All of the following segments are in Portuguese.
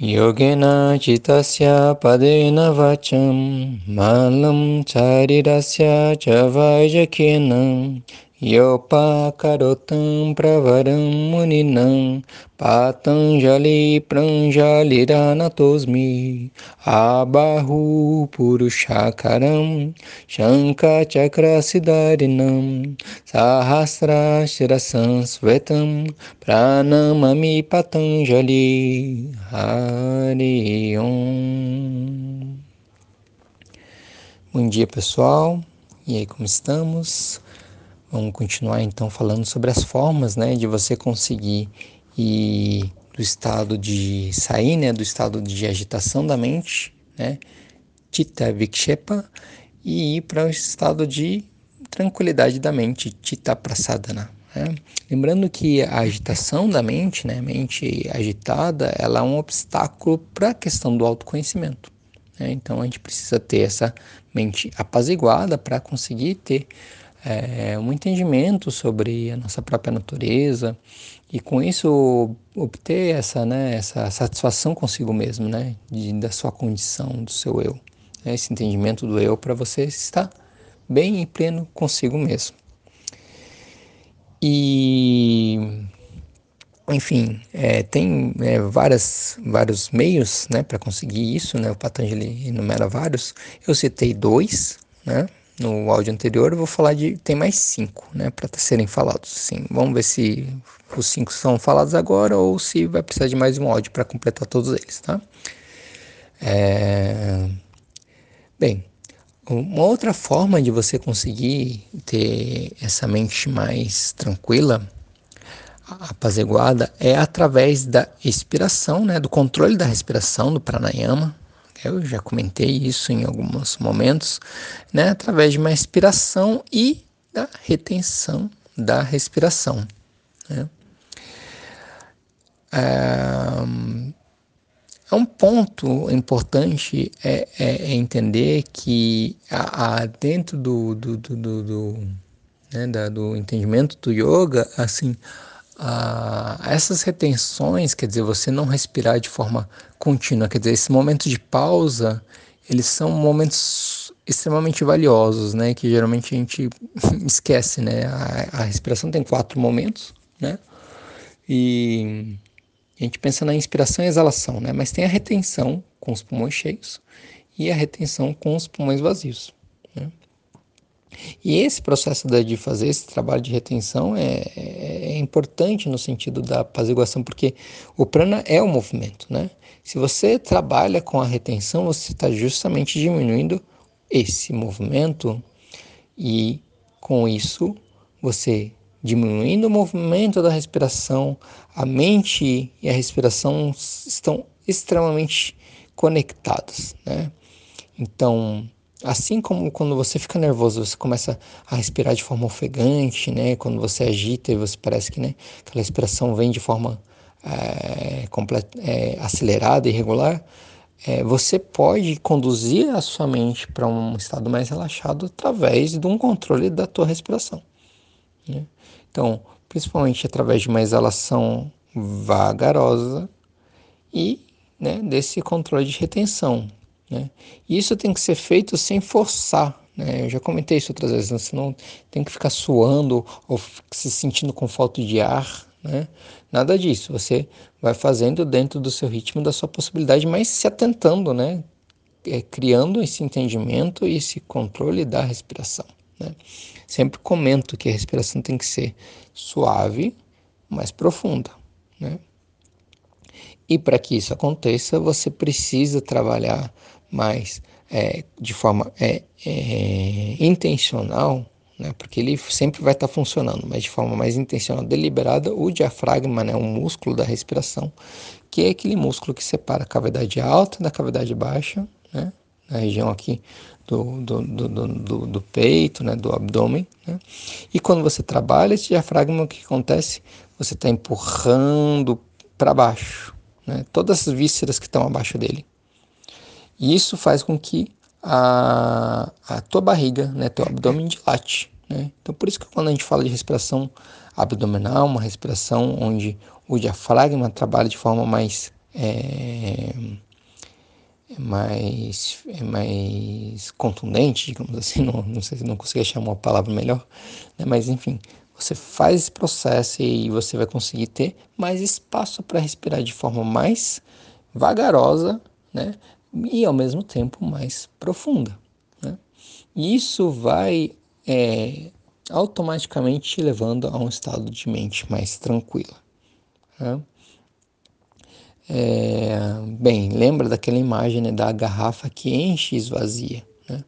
Yogena citasya padena vacham malam charirasya chavaijakena yopa karotam pravaram muninam patanjali pranjaliranatosmi abahu purushakaram shankachakra siddharinam sahasra shirasansvetam pranamami patanjali Hari Om. Bom dia pessoal, e aí como estamos? Vamos continuar então falando sobre as formas né, de você conseguir ir do estado de sair, né, do estado de agitação da mente, né, Tita Vikshepa, e ir para o estado de tranquilidade da mente, Tita Prasadana. Né? Lembrando que a agitação da mente, né, mente agitada, ela é um obstáculo para a questão do autoconhecimento. Né? Então a gente precisa ter essa mente apaziguada para conseguir ter é, um entendimento sobre a nossa própria natureza e com isso obter essa, né, essa satisfação consigo mesmo, né, de, da sua condição, do seu eu, né, esse entendimento do eu para você estar bem e pleno consigo mesmo. E, enfim, é, tem é, várias, vários meios né, para conseguir isso, né? O Patanjali enumera vários. Eu citei dois, né? No áudio anterior eu vou falar de tem mais cinco, né, para serem falados. Sim, vamos ver se os cinco são falados agora ou se vai precisar de mais um áudio para completar todos eles, tá? É... Bem, uma outra forma de você conseguir ter essa mente mais tranquila, apaziguada, é através da expiração, né, do controle da respiração, do pranayama. Eu já comentei isso em alguns momentos, né, através de uma expiração e da retenção da respiração. Né. É um ponto importante é, é, é entender que a, a dentro do, do, do, do, do, né, da, do entendimento do yoga, assim, essas retenções, quer dizer, você não respirar de forma contínua, quer dizer, esse momento de pausa, eles são momentos extremamente valiosos, né, que geralmente a gente esquece, né, a, a respiração tem quatro momentos, né, e a gente pensa na inspiração e exalação, né? Mas tem a retenção com os pulmões cheios e a retenção com os pulmões vazios. E esse processo de fazer esse trabalho de retenção é, é, é importante no sentido da apaziguação, porque o prana é o movimento, né? Se você trabalha com a retenção, você está justamente diminuindo esse movimento e com isso você diminuindo o movimento da respiração, a mente e a respiração estão extremamente conectados, né? Então, assim como quando você fica nervoso, você começa a respirar de forma ofegante, né? Quando você agita e você parece que, né, aquela respiração vem de forma é, é, acelerada e irregular, é, você pode conduzir a sua mente para um estado mais relaxado através de um controle da tua respiração. Né? Então, principalmente através de uma exalação vagarosa e né, desse controle de retenção. Né? E isso tem que ser feito sem forçar. Né? Eu já comentei isso outras vezes, né? você não tem que ficar suando ou se sentindo com falta de ar. Né? Nada disso. Você vai fazendo dentro do seu ritmo, da sua possibilidade, mas se atentando, né? É, criando esse entendimento e esse controle da respiração. Né? Sempre comento que a respiração tem que ser suave, mas profunda. Né? E para que isso aconteça, você precisa trabalhar mais é, de forma é, é, intencional, né? porque ele sempre vai estar tá funcionando, mas de forma mais intencional, deliberada, o diafragma, né? um músculo da respiração, que é aquele músculo que separa a cavidade alta da cavidade baixa, né? na região aqui do, do, do, do, do peito, né, do abdômen. Né? E quando você trabalha esse diafragma, o que acontece? Você está empurrando para baixo né, todas as vísceras que estão abaixo dele. E isso faz com que a, a tua barriga, né, teu abdômen dilate. Né? Então, por isso que quando a gente fala de respiração abdominal, uma respiração onde o diafragma trabalha de forma mais é, mais, é mais contundente, digamos assim, não, não sei se não consigo achar uma palavra melhor, né? mas enfim, você faz esse processo e você vai conseguir ter mais espaço para respirar de forma mais vagarosa, né? E ao mesmo tempo mais profunda. Né? E isso vai é, automaticamente te levando a um estado de mente mais tranquila. Né? É, bem, lembra daquela imagem né, da garrafa que enche e esvazia. Né?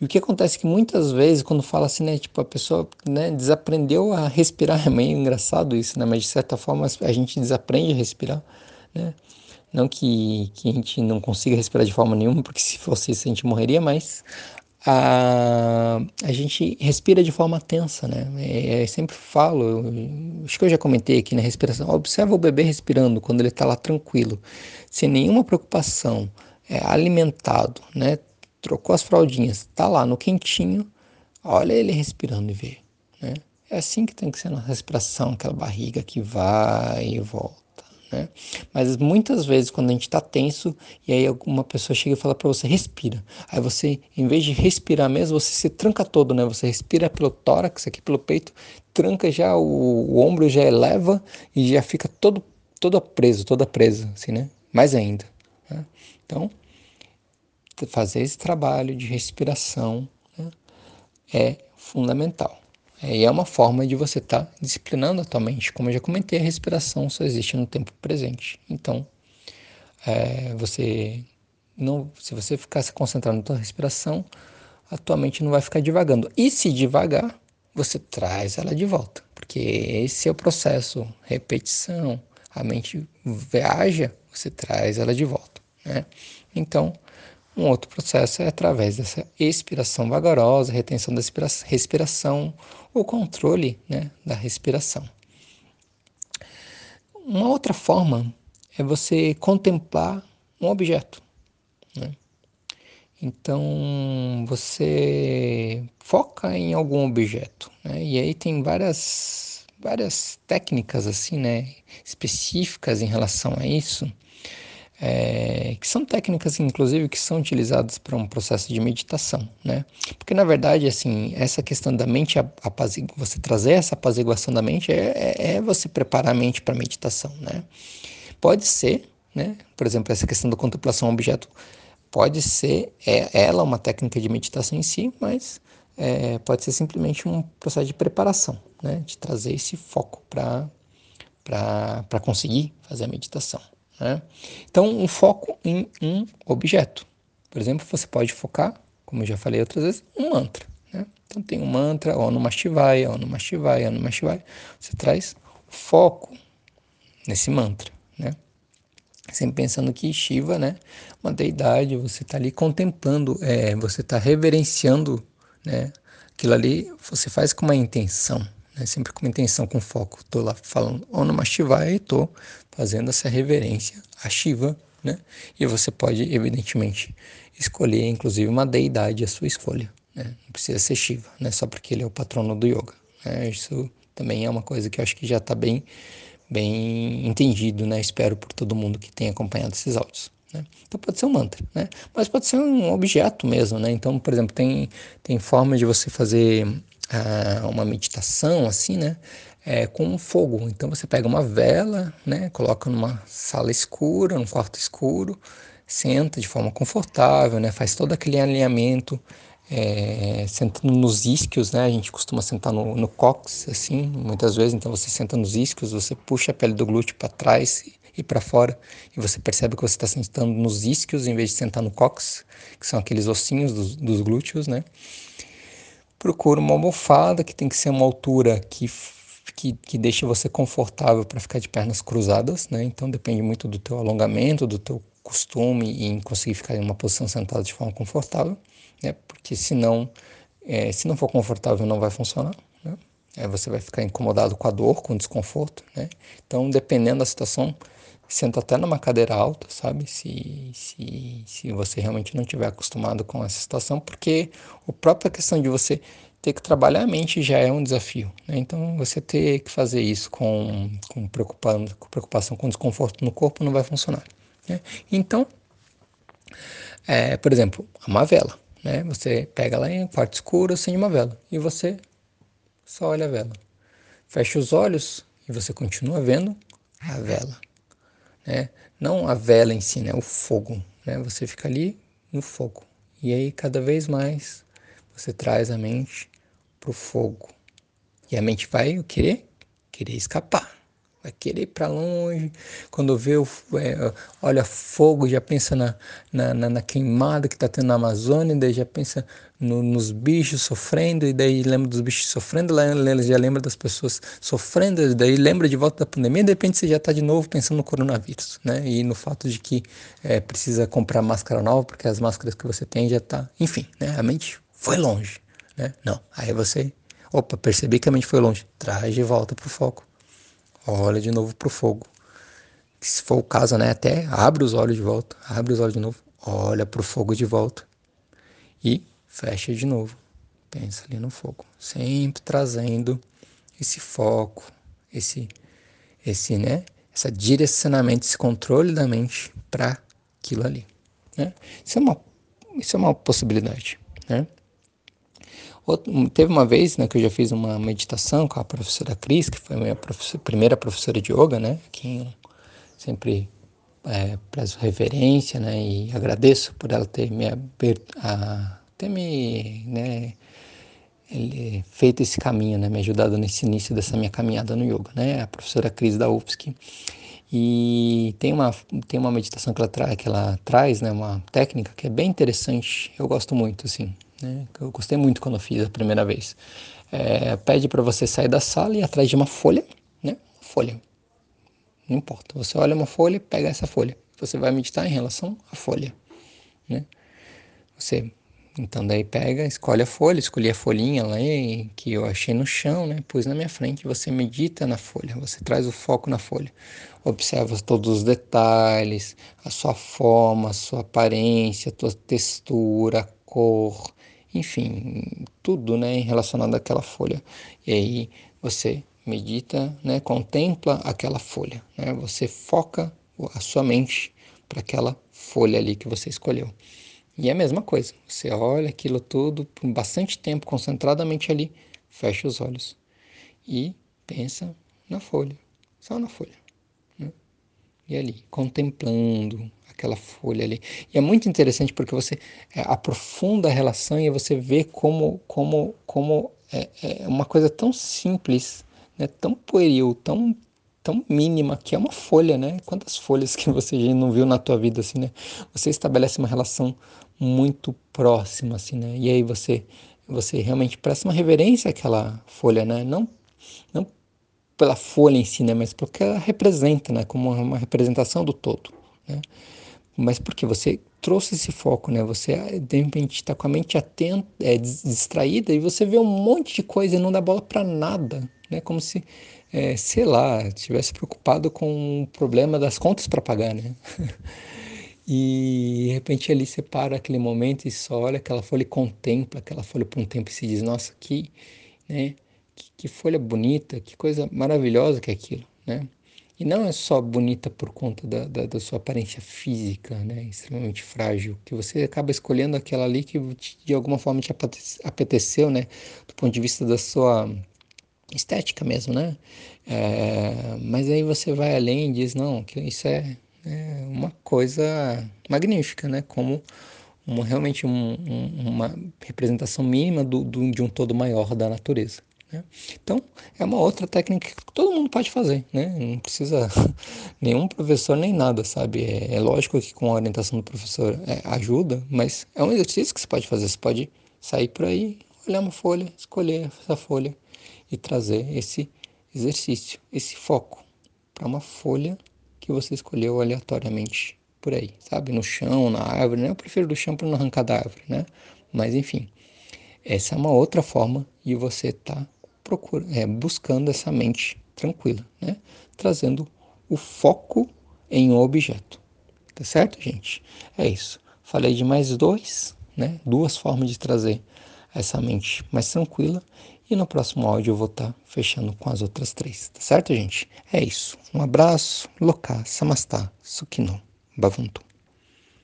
E o que acontece é que muitas vezes, quando fala assim, né, tipo, a pessoa né, desaprendeu a respirar, é meio engraçado isso, né? mas de certa forma a gente desaprende a respirar. Né? Não que, que a gente não consiga respirar de forma nenhuma, porque se fosse isso a gente morreria, mas a, a gente respira de forma tensa, né? É, eu sempre falo, eu, acho que eu já comentei aqui na respiração. Observa o bebê respirando quando ele está lá tranquilo, sem nenhuma preocupação, é, alimentado, né? trocou as fraldinhas, está lá no quentinho, olha ele respirando e vê. Né? É assim que tem que ser na respiração, aquela barriga que vai e volta. Né? Mas muitas vezes quando a gente está tenso e aí alguma pessoa chega e fala para você respira, aí você em vez de respirar mesmo você se tranca todo, né? Você respira pelo tórax aqui pelo peito, tranca já o, o ombro já eleva e já fica todo todo preso, toda presa, assim, né? Mais ainda. Né? Então fazer esse trabalho de respiração né, é fundamental. É, e é uma forma de você estar tá disciplinando a tua mente. Como eu já comentei, a respiração só existe no tempo presente. Então, é, você não, se você ficar se concentrando na tua respiração, a tua mente não vai ficar divagando. E se devagar, você traz ela de volta, porque esse é o processo, repetição. A mente viaja, você traz ela de volta. Né? Então, um outro processo é através dessa expiração vagarosa, retenção da respiração, o controle né, da respiração. Uma outra forma é você contemplar um objeto. Né? Então você foca em algum objeto, né? e aí tem várias, várias técnicas assim, né, específicas em relação a isso é, que são técnicas, inclusive, que são utilizadas para um processo de meditação, né? Porque, na verdade, assim, essa questão da mente, apazig... você trazer essa apaziguação da mente é, é, é você preparar a mente para a meditação, né? Pode ser, né? Por exemplo, essa questão da contemplação objeto pode ser é, ela uma técnica de meditação em si, mas é, pode ser simplesmente um processo de preparação, né? De trazer esse foco para para conseguir fazer a meditação. Né? Então, um foco em um objeto. Por exemplo, você pode focar, como eu já falei outras vezes, um mantra. Né? Então, tem um mantra, ou no Mashivaya, ou no Mashivaya, ou no Mashivaya. Você traz foco nesse mantra. Né? Sempre pensando que Shiva, né, uma deidade, você está ali contemplando, é, você está reverenciando, né, aquilo ali, você faz com uma intenção, né? sempre com intenção, com foco. Estou lá falando Om Shivaya e estou fazendo essa reverência a Shiva, né? E você pode, evidentemente, escolher, inclusive, uma deidade à sua escolha. Né? Não precisa ser Shiva, né? Só porque ele é o patrono do yoga. Né? Isso também é uma coisa que eu acho que já está bem, bem entendido, né? Espero por todo mundo que tenha acompanhado esses áudios. Né? Então pode ser um mantra, né? Mas pode ser um objeto mesmo, né? Então, por exemplo, tem, tem forma de você fazer uh, uma meditação assim, né? É, com fogo. Então você pega uma vela, né? Coloca numa sala escura, num quarto escuro, senta de forma confortável, né? Faz todo aquele alinhamento, é, sentando nos isquios, né? A gente costuma sentar no, no cox, assim, muitas vezes. Então você senta nos isquios, você puxa a pele do glúteo para trás e para fora, e você percebe que você está sentando nos isquios em vez de sentar no cox, que são aqueles ossinhos dos, dos glúteos, né? Procura uma almofada que tem que ser uma altura que, que, que deixe você confortável para ficar de pernas cruzadas, né? Então depende muito do teu alongamento, do teu costume em conseguir ficar em uma posição sentada de forma confortável, né? Porque senão, é, se não for confortável, não vai funcionar, né? Você vai ficar incomodado com a dor, com o desconforto, né? Então, dependendo da situação, senta até numa cadeira alta, sabe? Se, se, se você realmente não estiver acostumado com essa situação, porque a própria questão de você ter que trabalhar a mente já é um desafio. Né? Então, você ter que fazer isso com, com, com preocupação com desconforto no corpo não vai funcionar. Né? Então, é, por exemplo, uma vela. Né? Você pega lá em quarto escuro, acende uma vela e você só olha a vela. Fecha os olhos e você continua vendo a vela. Né? Não a vela em si, né? o fogo. Né? Você fica ali no fogo. E aí, cada vez mais, você traz a mente para o fogo. E a mente vai o querer? Querer escapar vai querer ir para longe. Quando vê, é, olha fogo, já pensa na, na, na, na queimada que está tendo na Amazônia, daí já pensa no, nos bichos sofrendo, e daí lembra dos bichos sofrendo, já lembra das pessoas sofrendo, e daí lembra de volta da pandemia, e de repente você já está de novo pensando no coronavírus, né? E no fato de que é, precisa comprar máscara nova, porque as máscaras que você tem já tá, enfim, né? A mente foi longe, né? Não, aí você, opa, percebi que a mente foi longe, traz de volta para o foco olha de novo para o fogo. Se for o caso, né, até abre os olhos de volta, abre os olhos de novo, olha para o fogo de volta e fecha de novo. Pensa ali no fogo, sempre trazendo esse foco, esse, esse, né, esse direcionamento, esse controle da mente para aquilo ali. Né? Isso, é uma, isso é uma possibilidade. Né? Teve uma vez né, que eu já fiz uma meditação com a professora Cris, que foi a minha professora, primeira professora de yoga, né? Quem sempre é, prezo reverência, né? E agradeço por ela ter me aberto, a, ter me, né? Ele, feito esse caminho, né? Me ajudado nesse início dessa minha caminhada no yoga, né? A professora Cris da UFSC. E tem uma, tem uma meditação que ela, tra que ela traz, né? Uma técnica que é bem interessante. Eu gosto muito, assim né? Eu gostei muito quando eu fiz a primeira vez. É, pede para você sair da sala e atrás de uma folha, né? Folha. Não importa. Você olha uma folha, pega essa folha. Você vai meditar em relação à folha, né? Você então daí pega, escolhe a folha, escolhi a folhinha lá que eu achei no chão, né? Pus na minha frente, você medita na folha, você traz o foco na folha. Observa todos os detalhes, a sua forma, a sua aparência, a sua textura, a cor, enfim, tudo né, relacionado àquela folha. E aí você medita, né, contempla aquela folha, né, você foca a sua mente para aquela folha ali que você escolheu. E é a mesma coisa, você olha aquilo tudo por bastante tempo, concentradamente ali, fecha os olhos e pensa na folha, só na folha. E ali, contemplando aquela folha ali. E é muito interessante porque você é, aprofunda a relação e você vê como, como, como é, é uma coisa tão simples, né, tão pueril, tão tão mínima que é uma folha, né? Quantas folhas que você não viu na tua vida assim, né? Você estabelece uma relação muito próxima assim, né? E aí você você realmente presta uma reverência àquela folha, né? Não não pela folha em si, né? Mas porque ela representa, né? Como uma representação do todo, né? mas porque você trouxe esse foco, né? Você ah, de repente está com a mente atenta, é, distraída e você vê um monte de coisa e não dá bola para nada, né? Como se, é, sei lá, estivesse preocupado com o problema das contas para pagar, né? e de repente ali você para aquele momento e só olha aquela folha e contempla aquela folha por um tempo e se diz, nossa, que, né? Que, que folha bonita, que coisa maravilhosa que é aquilo, né? E não é só bonita por conta da, da, da, sua aparência física, né, extremamente frágil, que você acaba escolhendo aquela ali que de alguma forma te apeteceu, né, do ponto de vista da sua estética mesmo, né? É, mas aí você vai além e diz, não, que isso é, é uma coisa magnífica, né? Como realmente um, um, uma representação mínima do, do, de um todo maior da natureza. Né? Então, é uma outra técnica que todo mundo pode fazer, né? Não precisa nenhum professor nem nada, sabe? É, é lógico que com a orientação do professor é, ajuda, mas é um exercício que você pode fazer. Você pode sair por aí, olhar uma folha, escolher essa folha e trazer esse exercício, esse foco para uma folha que você escolheu aleatoriamente por aí, sabe? No chão, na árvore, né? Eu prefiro do chão para não arrancar da árvore, né? Mas enfim, essa é uma outra forma e você está procura, é, buscando essa mente tranquila, né? Trazendo o foco em um objeto. Tá certo, gente? É isso. Falei de mais dois, né? Duas formas de trazer essa mente mais tranquila. E no próximo áudio eu vou estar tá fechando com as outras três, tá certo, gente? É isso. Um abraço, Loka, Samastá, Sukino. Bavunto.